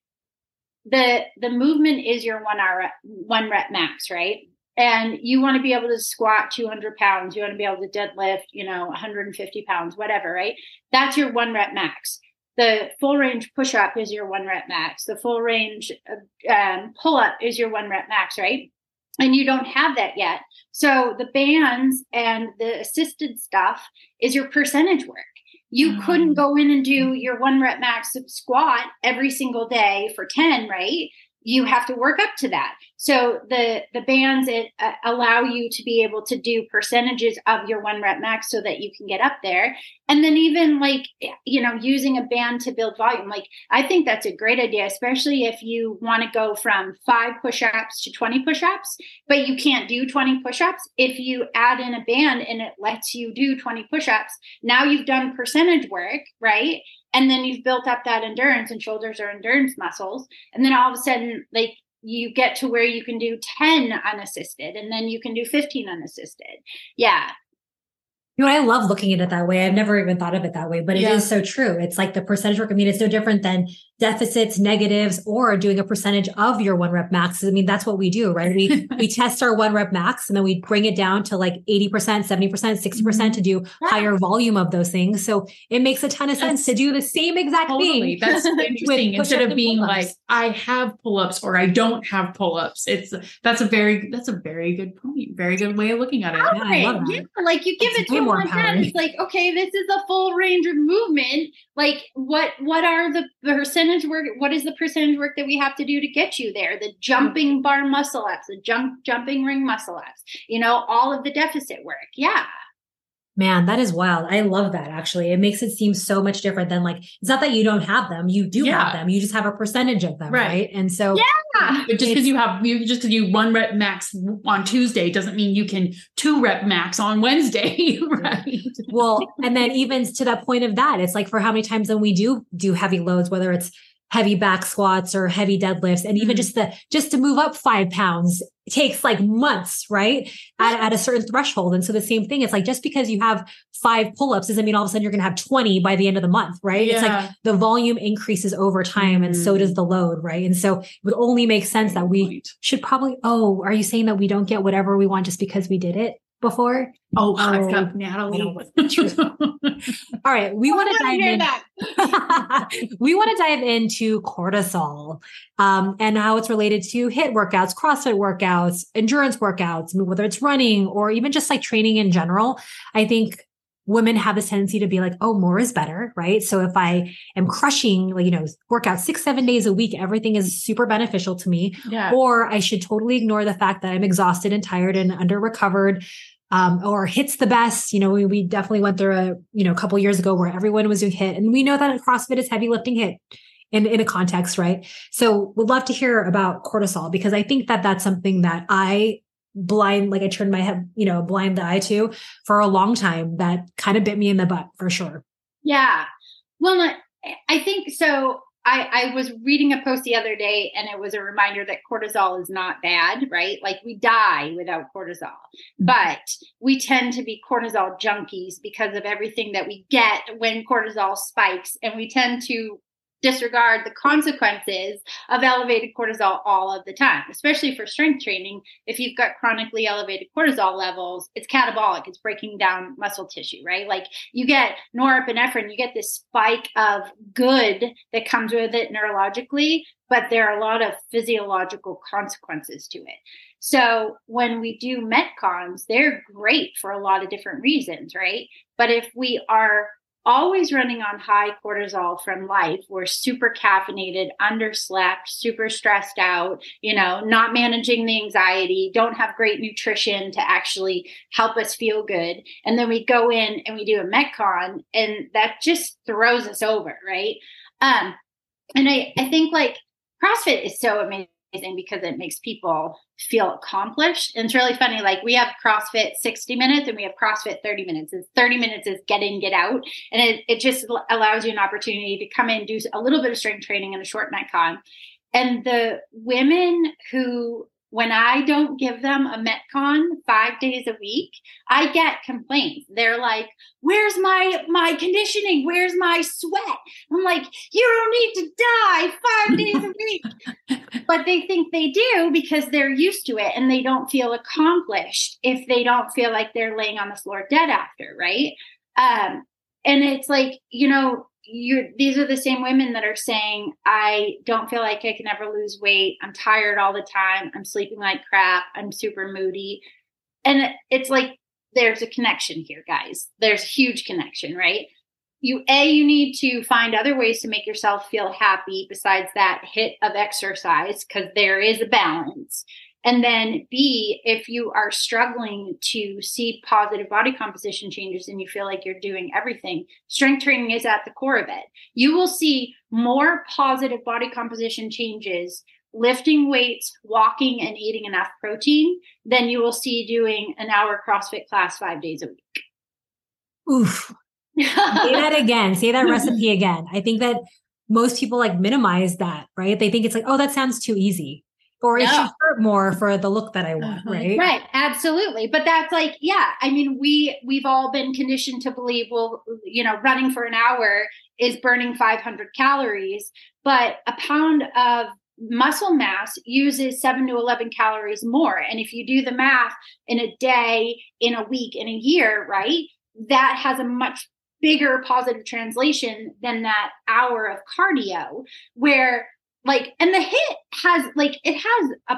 The The movement is your one hour one rep max, right? And you want to be able to squat 200 pounds. You want to be able to deadlift, you know, 150 pounds, whatever, right? That's your one rep max. The full range push up is your one rep max. The full range um, pull up is your one rep max, right? And you don't have that yet. So the bands and the assisted stuff is your percentage work. You Mm. couldn't go in and do your one rep max squat every single day for 10, right? You have to work up to that. So the the bands it uh, allow you to be able to do percentages of your one rep max so that you can get up there. And then even like you know using a band to build volume. Like I think that's a great idea, especially if you want to go from 5 push-ups to 20 push-ups but you can't do 20 push-ups if you add in a band and it lets you do 20 push-ups now you've done percentage work right and then you've built up that endurance and shoulders are endurance muscles and then all of a sudden like you get to where you can do 10 unassisted and then you can do 15 unassisted yeah You know, I love looking at it that way. I've never even thought of it that way, but it is Yeah. so true. It's like the percentage work. I mean, it's no different than deficits, negatives, or doing a percentage of your one rep max. I mean, that's what we do, right? We [LAUGHS] we test our one rep max and then we bring it down to like 80%, 70%, 60% to do higher volume of those things. So it makes a ton of sense to do the same exact Totally. thing. That's [LAUGHS] interesting. Instead of being like, I have pull-ups or I don't have pull-ups. It's that's a very that's a very good point. Very good way of looking at it. Yeah, I love Yeah, like you give It's it to more them like that. empowering. It's like, okay, this is a full range of movement. Like what what are the percentage work? What is the percentage work that we have to do to get you there? The jumping bar muscle ups, the jump jumping ring muscle ups, you know, all of the deficit work. Yeah. Man, that is wild. I love that actually. It makes it seem so much different than like, it's not that you don't have them. You do Yeah. have them. You just have a percentage of them. Right. Right. And so, Yeah. But just because you have you just because you one rep max on Tuesday doesn't mean you can two rep max on Wednesday, [LAUGHS] right? well, and then even to that point of that, it's like for how many times when we do do heavy loads, whether it's heavy back squats or heavy deadlifts, and even Mhm. just the just to move up five pounds takes like months, right? At, at a certain threshold. And so the same thing, it's like just because you have five pull-ups doesn't mean all of a sudden you're gonna have 20 by the end of the month, right? It's like the volume increases over time and so does the load, right? And so it would only make sense that we should probably, oh, are you saying that we don't get whatever we want just because we did it before? Oh, I've Oh, got I Natalie. don't want the truth. All right, we want to dive in. [LAUGHS] we want to dive into cortisol um, and how it's related to HIIT workouts, CrossFit workouts, endurance workouts, whether it's running or even just like training in general. I think women have this tendency to be like, oh, more is better, right? So if I am crushing, like, you know, workout six, seven days a week, everything is super beneficial to me yeah. or I should totally ignore the fact that I'm exhausted and tired and under recovered. Um, or HIIT's the best. You know, we, we definitely went through a, you know, a couple years ago where everyone was doing HIIT and we know that CrossFit is heavy lifting HIIT in, in a context, right? So would love to hear about cortisol because I think that that's something that I blind, like I turned my head, you know, blind the eye to for a long time that kind of bit me in the butt for sure. Yeah. Well, I- I think so. I, I was reading a post the other day and it was a reminder that cortisol is not bad, right? Like we die without cortisol, mm-hmm. but we tend to be cortisol junkies because of everything that we get when cortisol spikes. And we tend to disregard the consequences of elevated cortisol all of the time, especially for strength training. If you've got chronically elevated cortisol levels, it's catabolic, it's breaking down muscle tissue, right? Like you get norepinephrine, you get this spike of good that comes with it neurologically, but there are a lot of physiological consequences to it. So when we do Metcons, they're great for a lot of different reasons, right? But if we are always running on high cortisol from life. We're super caffeinated, underslept, super stressed out, you know, not managing the anxiety, don't have great nutrition to actually help us feel good. And then we go in and we do a Metcon and that just throws us over, right? Um, and I, I think like CrossFit is so amazing because it makes people feel accomplished. And it's really funny. Like we have CrossFit 60 minutes and we have CrossFit 30 minutes. And 30 minutes is get in, get out. And it, it just allows you an opportunity to come in, do a little bit of strength training in a short Metcon. And the women who when I don't give them a Metcon five days a week, I get complaints. They're like, "Where's my my conditioning? Where's my sweat?" I'm like, "You don't need to die five days a week." [LAUGHS] but they think they do because they're used to it and they don't feel accomplished if they don't feel like they're laying on the floor dead after, right? Um, and it's like, you know, you these are the same women that are saying i don't feel like i can ever lose weight. I'm tired all the time. I'm sleeping like crap. I'm super moody. And it's like there's a connection here guys. There's a huge connection right? You a you need to find other ways to make yourself feel happy besides that hit of exercise because there is a balance and then B, if you are struggling to see positive body composition changes and you feel like you're doing everything, strength training is at the core of it. You will see more positive body composition changes lifting weights, walking, and eating enough protein than you will see doing an hour CrossFit class five days a week. Oof. Say that [LAUGHS] again. Say that recipe again. I think that most people like minimize that, right? They think it's like, oh, that sounds too easy or it should hurt more for the look that I want, uh-huh. right? Right, absolutely. But that's like, yeah, I mean, we we've all been conditioned to believe, well, you know, running for an hour is burning 500 calories, but a pound of muscle mass uses 7 to 11 calories more and if you do the math in a day in a week in a year right that has a much bigger positive translation than that hour of cardio where like and the HIIT has like it has a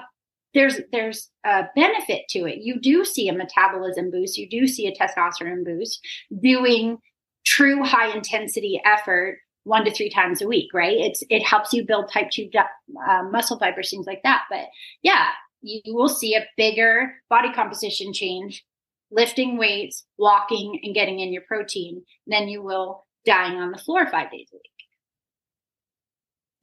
there's there's a benefit to it. You do see a metabolism boost. You do see a testosterone boost doing true high intensity effort one to three times a week right? It's it helps you build type 2 uh, muscle fibers things like that. But yeah you will see a bigger body composition change lifting weights walking and getting in your protein than you will dying on the floor five days a week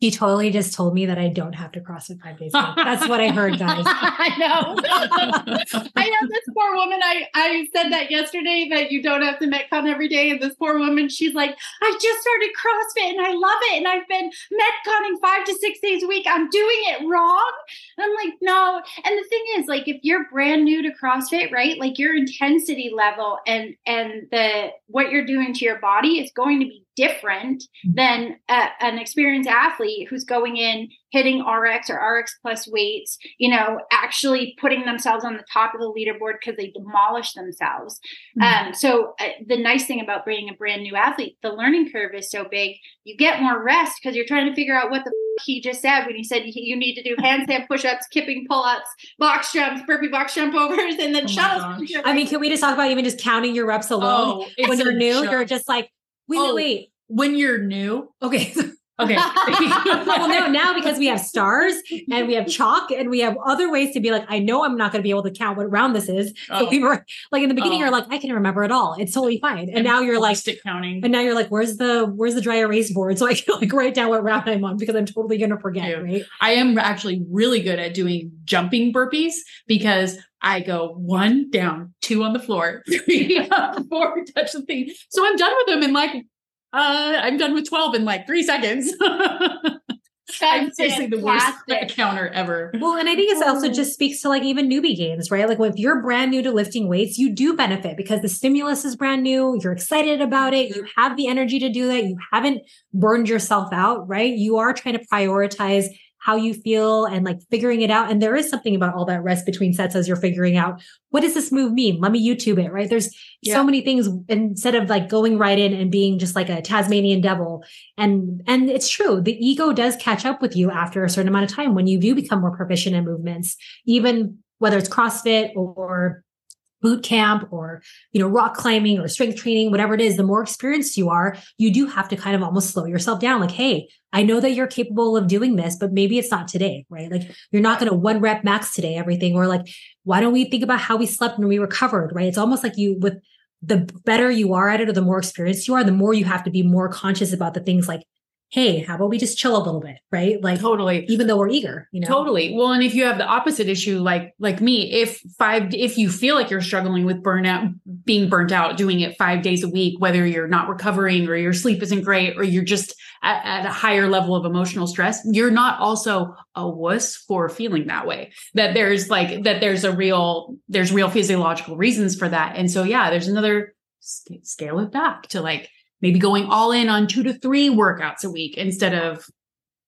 he totally just told me that I don't have to CrossFit five days a week. That's what I heard, [LAUGHS] guys. I know. [LAUGHS] I know this poor woman. I, I said that yesterday that you don't have to Metcon every day. And this poor woman, she's like, I just started CrossFit and I love it. And I've been Metconning five to six days a week. I'm doing it wrong. And I'm like, no. And the thing is, like, if you're brand new to CrossFit, right? Like your intensity level and and the what you're doing to your body is going to be different mm-hmm. than a, an experienced athlete who's going in hitting RX or RX plus weights, you know, actually putting themselves on the top of the leaderboard because they demolish themselves. Mm-hmm. Um, so uh, the nice thing about being a brand new athlete, the learning curve is so big. You get more rest because you're trying to figure out what the f- he just said when he said you need to do [LAUGHS] handstand push-ups, kipping pull-ups, box jumps, burpee box jump overs, and then oh shuttles. [LAUGHS] I mean, can we just talk about even just counting your reps alone? Oh, when you're new, joke. you're just like Wait, oh, wait. When you're new, okay. [LAUGHS] Okay. [LAUGHS] well, no, now because we have stars and we have chalk and we have other ways to be like, I know I'm not going to be able to count what round this is. So oh. we were like in the beginning, oh. you're like, I can remember it all. It's totally fine. And, and now you're like stick counting. And now you're like, where's the where's the dry erase board so I can like write down what round I'm on because I'm totally going to forget. Right. I am actually really good at doing jumping burpees because I go one down, two on the floor, [LAUGHS] three [LAUGHS] up, four [LAUGHS] touch the thing. So I'm done with them in like uh, I'm done with 12 in like three seconds. I'm seriously the worst counter ever. Well, and I think it also just speaks to like even newbie games, right? Like if you're brand new to lifting weights, you do benefit because the stimulus is brand new. You're excited about it. You have the energy to do that. You haven't burned yourself out, right? You are trying to prioritize how you feel and like figuring it out. And there is something about all that rest between sets as you're figuring out what does this move mean? Let me YouTube it, right? There's yeah. so many things instead of like going right in and being just like a Tasmanian devil. And and it's true. The ego does catch up with you after a certain amount of time when you do become more proficient in movements. Even whether it's CrossFit or boot camp or you know rock climbing or strength training whatever it is the more experienced you are you do have to kind of almost slow yourself down. Like hey i know that you're capable of doing this but maybe it's not today right? Like you're not going to one rep max today everything or like why don't we think about how we slept and we recovered right? It's almost like you with the better you are at it or the more experienced you are the more you have to be more conscious about the things like hey, how about we just chill a little bit, right? Like totally, even though we're eager, you know. Totally. Well, and if you have the opposite issue, like like me, if five, if you feel like you're struggling with burnout, being burnt out, doing it five days a week, whether you're not recovering or your sleep isn't great, or you're just at, at a higher level of emotional stress, you're not also a wuss for feeling that way. That there's like that there's a real there's real physiological reasons for that, and so yeah, there's another scale it back to like maybe going all in on two to three workouts a week instead of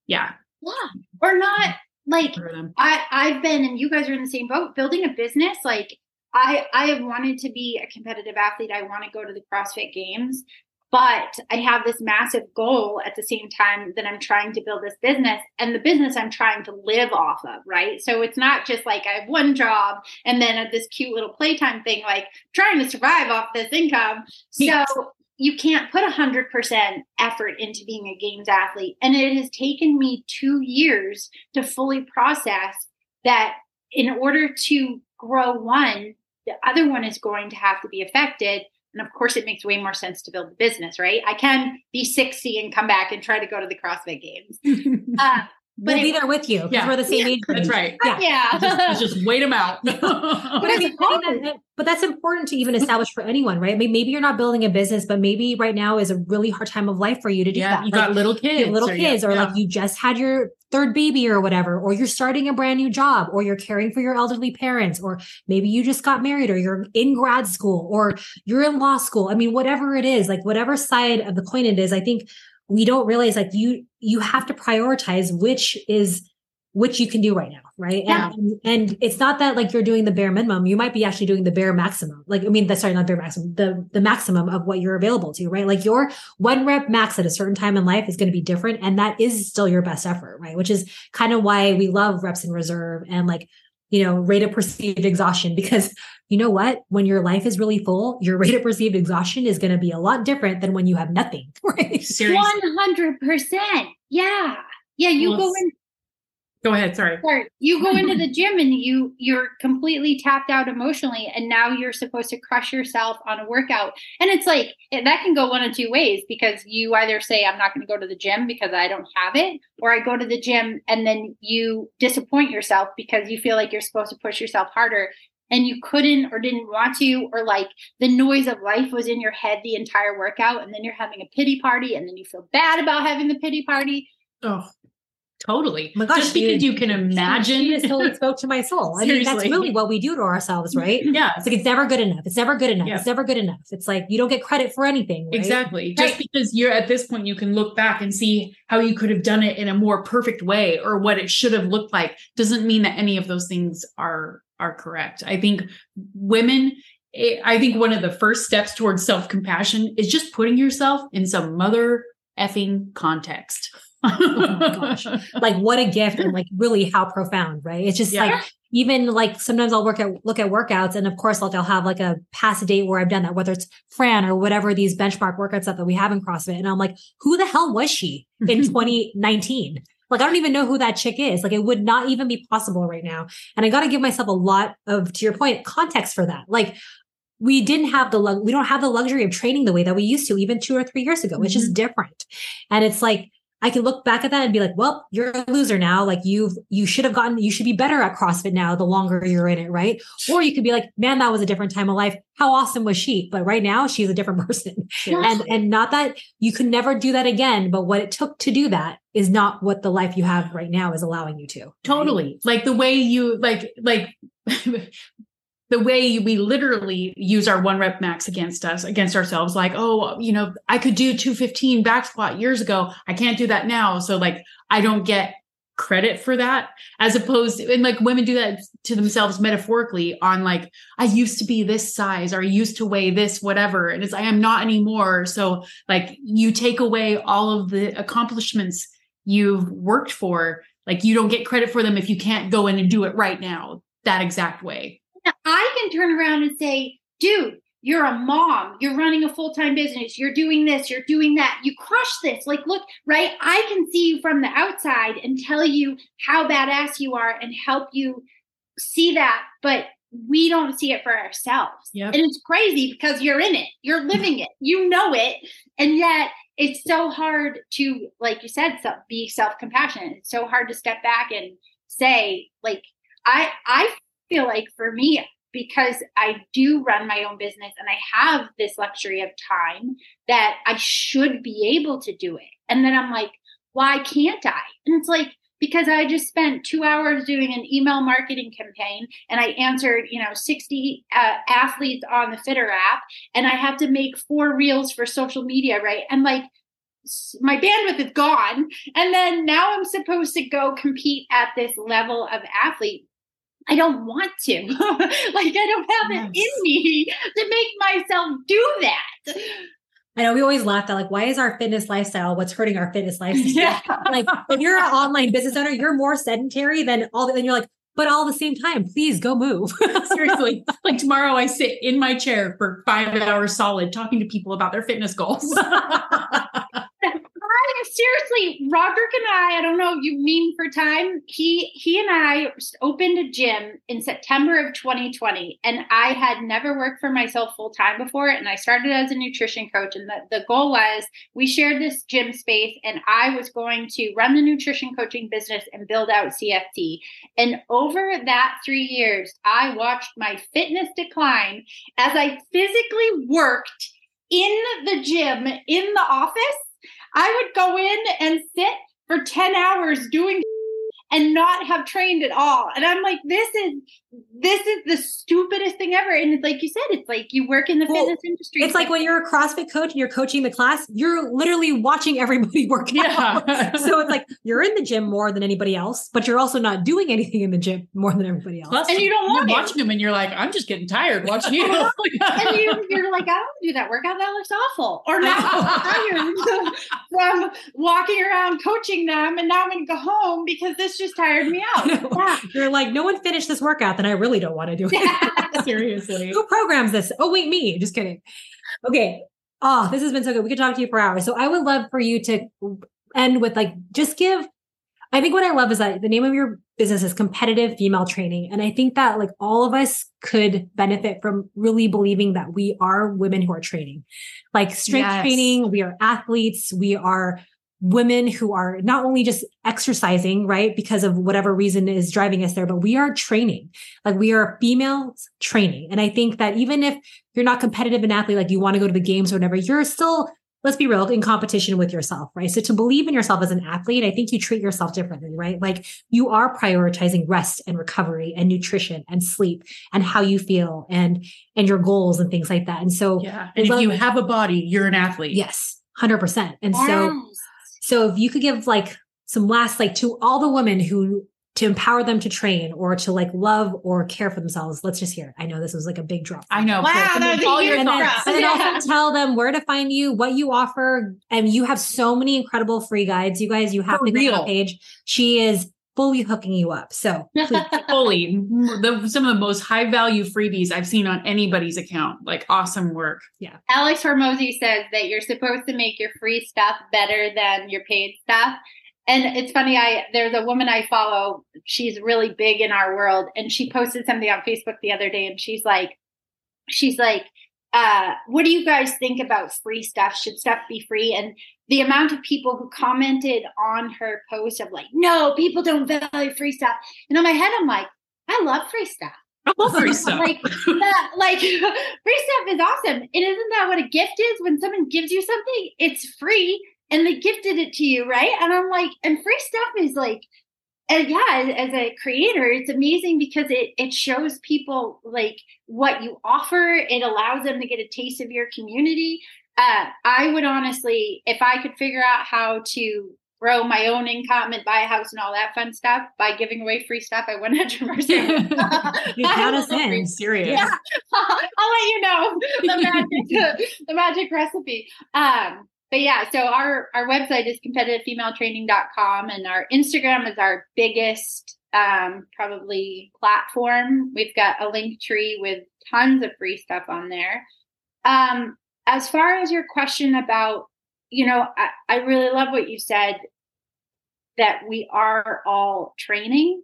yeah. Yeah. Or not like i i've been and you guys are in the same boat building a business like i i have wanted to be a competitive athlete. I want to go to the crossfit games but i have this massive goal at the same time that i'm trying to build this business and the business i'm trying to live off of right? So it's not just like i have one job and then at this cute little playtime thing like trying to survive off this income. So you can't put 100% effort into being a games athlete. And it has taken me two years to fully process that in order to grow one, the other one is going to have to be affected. And of course, it makes way more sense to build the business, right? I can be 60 and come back and try to go to the CrossFit games. [LAUGHS] uh, but we'll be there with you because yeah. we're the same yeah. age. That's right. Yeah. yeah. [LAUGHS] just, just, wait them out. [LAUGHS] but, I mean, that, but that's important to even establish for anyone, right? Maybe you're not building a business, but maybe right now is a really hard time of life for you to do yeah, that. You like, got little kids, little or kids, or like you just had your third baby or whatever, or you're starting a brand new job, or you're caring for your elderly parents, or maybe you just got married, or you're in grad school, or you're in law school. I mean, whatever it is, like whatever side of the coin it is, I think we don't realize like you you have to prioritize which is which you can do right now, right? Yeah. And, and it's not that like you're doing the bare minimum. You might be actually doing the bare maximum. Like, I mean, the sorry, not bare maximum, the the maximum of what you're available to, right? Like your one rep max at a certain time in life is going to be different. And that is still your best effort, right? Which is kind of why we love reps in reserve and like, you know, rate of perceived exhaustion because you know what? When your life is really full, your rate of perceived exhaustion is going to be a lot different than when you have nothing, [LAUGHS] right? Seriously. 100%. Yeah. Yeah. You well, go in go ahead sorry. Sorry you go into the [LAUGHS] gym and you you're completely tapped out emotionally and now you're supposed to crush yourself on a workout. And it's like that can go one of two ways because you either say i'm not going to go to the gym because i don't have it or i go to the gym and then you disappoint yourself because you feel like you're supposed to push yourself harder and you couldn't or didn't want to or like the noise of life was in your head the entire workout and then you're having a pity party and then you feel bad about having the pity party. Oh Totally. Oh my gosh, just because you can imagine. She just totally [LAUGHS] spoke to my soul. I mean, that's really what we do to ourselves, right? [CLEARS THROAT] Yeah. It's like it's never good enough. It's never good enough. Yeah. It's never good enough. It's like you don't get credit for anything. Right? Exactly. Right. Just because you're at this point, you can look back and see how you could have done it in a more perfect way or what it should have looked like doesn't mean that any of those things are are correct. I think women I think one of the first steps towards self compassion is just putting yourself in some mother effing context [LAUGHS] oh my gosh. Like what a gift and like really how profound, right? It's just yeah. like even like sometimes I'll work at look at workouts and of course like I'll have like a past date where I've done that, whether it's Fran or whatever these benchmark workouts that we have in CrossFit. And I'm like, who the hell was she in [LAUGHS] 2019? Like, I don't even know who that chick is. Like, it would not even be possible right now. And I got to give myself a lot of, to your point, context for that. Like, we didn't have the, we don't have the luxury of training the way that we used to even two or three years ago, mm-hmm. which is different. And it's like, I can look back at that and be like, well, you're a loser now. Like you've, you should have gotten, you should be better at CrossFit now the longer you're in it. Right. Or you could be like, man, that was a different time of life. How awesome was she? But right now she's a different [LAUGHS] person. And, and not that you could never do that again, but what it took to do that is not what the life you have right now is allowing you to. Totally. Like the way you, like, like, [LAUGHS] the way we literally use our one rep max against us, against ourselves, like, oh, you know, I could do 215 back squat years ago. I can't do that now. So like I don't get credit for that as opposed and like women do that to themselves metaphorically on like i used to be this size or i used to weigh this whatever and it's i am not anymore so like you take away all of the accomplishments you've worked for like you don't get credit for them if you can't go in and do it right now that exact way. I can turn around and say, dude, you're a mom, you're running a full time business, you're doing this, you're doing that, you crush this. Like, look, right? I can see you from the outside and tell you how badass you are and help you see that. But we don't see it for ourselves. Yep. And it's crazy because you're in it, you're living it, you know it. And yet it's so hard to, like you said, be self compassionate. It's so hard to step back and say, like, I, I feel like for me, because I do run my own business and I have this luxury of time that I should be able to do it. And then I'm like, why can't I? And it's like, because I just spent two hours doing an email marketing campaign and I answered, you know, 60 uh, athletes on the Fitter app and I have to make four reels for social media, right? And like, my bandwidth is gone. And then now I'm supposed to go compete at this level of athlete. I don't want to. [LAUGHS] like, I don't have yes. it in me to make myself do that. I know we always laugh at like, why is our fitness lifestyle what's hurting our fitness [LAUGHS] lifestyle? Yeah. like, if you're an online business owner, you're more sedentary than all. Then you're like, but all the same time, please go move. [LAUGHS] Seriously, like tomorrow, I sit in my chair for five hours solid talking to people about their fitness goals. Seriously, Roderick and I, I don't know, if you mean for time. He he and I opened a gym in September of 2020. And I had never worked for myself full time before. And I started as a nutrition coach. And the, the goal was we shared this gym space and I was going to run the nutrition coaching business and build out CFT. And over that three years, I watched my fitness decline as I physically worked in the gym in the office I would go in and sit for 10 hours doing and not have trained at all. And I'm like, this is this is the stupidest thing ever. And it's like you said, it's like you work in the well, fitness industry. It's like when you're a CrossFit coach and you're coaching the class, you're literally watching everybody [LAUGHS] work yeah. out. [LAUGHS] so it's like you're in the gym more than anybody else, but you're also not doing anything in the gym more than everybody else. Plus, and you don't want you're watching them and you're like, I'm just getting tired watching you. [LAUGHS] and you, are like, I don't do that workout. That looks awful. Or now I'm tired from walking around coaching them. And now I'm going to go home because this just tired me out. Yeah. You're like, no one finished this workout, then I really don't want to do it. [LAUGHS] Seriously. Who programs this? Oh, wait, me. Just kidding. Okay. Oh, this has been so good. We could talk to you for hours. So I would love for you to end with like, just give. I think what I love is that the name of your business is competitive female training. And I think that like all of us could benefit from really believing that we are women who are training, like strength yes. training. We are athletes. We are women who are not only just exercising, right? Because of whatever reason is driving us there, but we are training. Like we are females training. And I think that even if you're not competitive in athlete, like you want to go to the games or whatever, you're still, let's be real, in competition with yourself, right? So to believe in yourself as an athlete, I think you treat yourself differently, right? Like you are prioritizing rest and recovery and nutrition and sleep and how you feel and, and your goals and things like that. And so, yeah. And if you have a body, you're an athlete. Yes. 100%. And so so if you could give like some last, like to all the women who to empower them to train or to like love or care for themselves. Let's just hear it. I know this was like a big drop. I know. Wow. That was a and, then, and then yeah. also tell them where to find you, what you offer. And you have so many incredible free guides. You guys, you have for to go on page. She is fully hooking you up. So [LAUGHS] fully the, some of the most high value freebies I've seen on anybody's account. Like awesome work. Yeah. Alex Hormozi says that you're supposed to make your free stuff better than your paid stuff. And it's funny, I there's a woman I follow, she's really big in our world, and she posted something on Facebook the other day, and she's like, she's like, uh, what do you guys think about free stuff? Should stuff be free? And the amount of people who commented on her post of like, no, people don't value free stuff. And in my head, I'm like, I love free stuff. I love free [LAUGHS] stuff. [LAUGHS] like, that, [LAUGHS] like free stuff is awesome. And isn't that what a gift is? When someone gives you something, it's free and they gifted it to you, right? And I'm like, and free stuff is like and yeah as a creator it's amazing because it it shows people like what you offer it allows them to get a taste of your community uh, i would honestly if i could figure out how to grow my own income and buy a house and all that fun stuff by giving away free stuff i wouldn't 100% [LAUGHS] you [LAUGHS] got us in serious. Yeah. [LAUGHS] I'll let you know the magic the magic recipe. Um but yeah, so our our website is competitivefemaletraining.com and our Instagram is our biggest um, probably platform. We've got a Linktree with tons of free stuff on there. Um, as far as your question about, you know, I, I really love what you said that we are all training.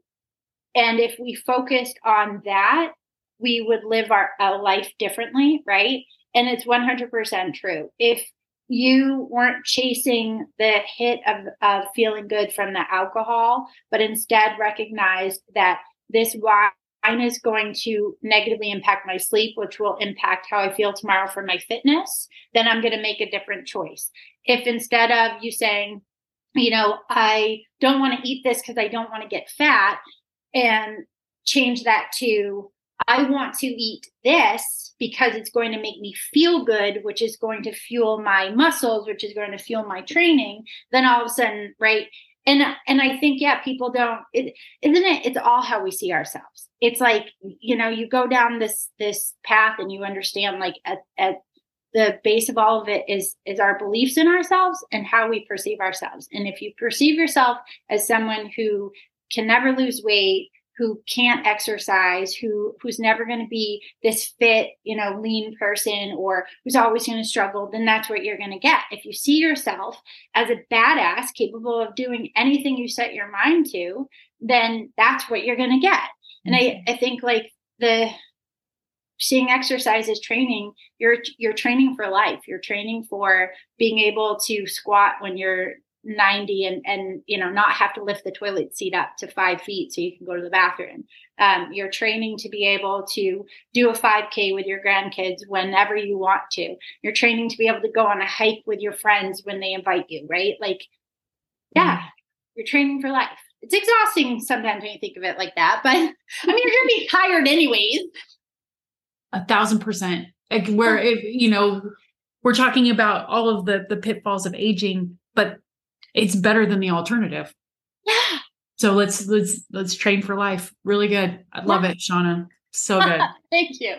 And if we focused on that, we would live our, our life differently, right? And it's 100% true. If you weren't chasing the hit of, of feeling good from the alcohol, but instead recognized that this wine is going to negatively impact my sleep, which will impact how I feel tomorrow for my fitness, then I'm going to make a different choice. If instead of you saying, you know, I don't want to eat this because I don't want to get fat, and change that to, I want to eat this because it's going to make me feel good, which is going to fuel my muscles, which is going to fuel my training, then all of a sudden, right? And and I think yeah, people don't isn't it? It's all how we see ourselves. It's like you know, you go down this this path and you understand like at, at the base of all of it is is our beliefs in ourselves and how we perceive ourselves. And if you perceive yourself as someone who can never lose weight, who can't exercise, who who's never going to be this fit, you know, lean person or who's always going to struggle, then that's what you're going to get. If you see yourself as a badass capable of doing anything you set your mind to, then that's what you're going to get. And I, mm-hmm. I think like the seeing exercise as training, you're you're training for life. You're training for being able to squat when you're 90 and and you know not have to lift the toilet seat up to five feet so you can go to the bathroom. Um, you're training to be able to do a 5k with your grandkids whenever you want to. You're training to be able to go on a hike with your friends when they invite you right? Like yeah mm. you're training for life. It's exhausting sometimes when you think of it like that but [LAUGHS] i mean you're gonna be tired anyways. A thousand percent. Like where if you know we're talking about all of the the pitfalls of aging but it's better than the alternative. Yeah. So let's let's let's train for life. Really good. I love it, Shawna. So good. [LAUGHS] Thank you.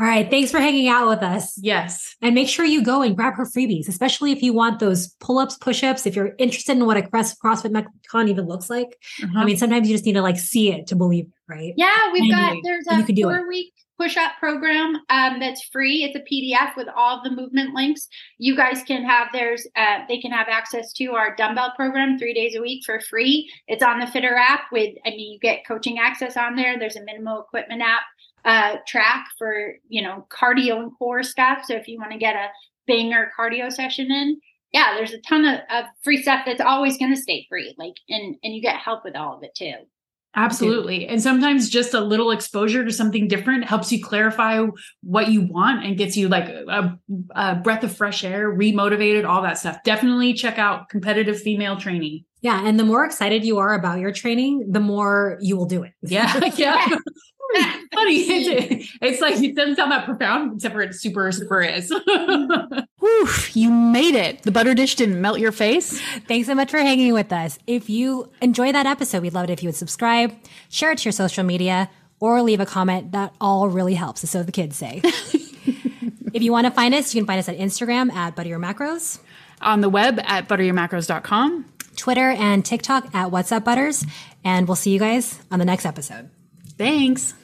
All right. Thanks for hanging out with us. Yes. And make sure you go and grab her freebies, especially if you want those pull ups, push ups, if you're interested in what a CrossFit Metcon even looks like. Uh-huh. I mean, sometimes you just need to like see it to believe it, right? Yeah. We've got, there's a four week push up program um, that's free. It's a PDF with all the movement links. You guys can have theirs, uh, they can have access to our dumbbell program three days a week for free. It's on the Fitter app with, I mean, you get coaching access on there. There's a minimal equipment app uh, track for, you know, cardio and core stuff. So if you want to get a banger cardio session in, yeah, there's a ton of, of free stuff that's always going to stay free. Like, and, and you get help with all of it too. Absolutely. And sometimes just a little exposure to something different helps you clarify what you want and gets you like a, a, breath of fresh air, remotivated, all that stuff. Definitely check out competitive female training. Yeah. And the more excited you are about your training, the more you will do it. Yeah. [LAUGHS] Yeah. [LAUGHS] [LAUGHS] funny. It's, it's, like it doesn't sound that profound, except for it super, super is. [LAUGHS] Whew, you made it. The butter dish didn't melt your face. Thanks so much for hanging with us. If you enjoy that episode, we'd love it if you would subscribe, share it to your social media, or leave a comment. That all really helps, so the kids say. [LAUGHS] if you want to find us, you can find us at Instagram at Butter Your Macros. On the web at butteryourmacros.com. Twitter and TikTok at What's Up Butters. And we'll see you guys on the next episode. Thanks.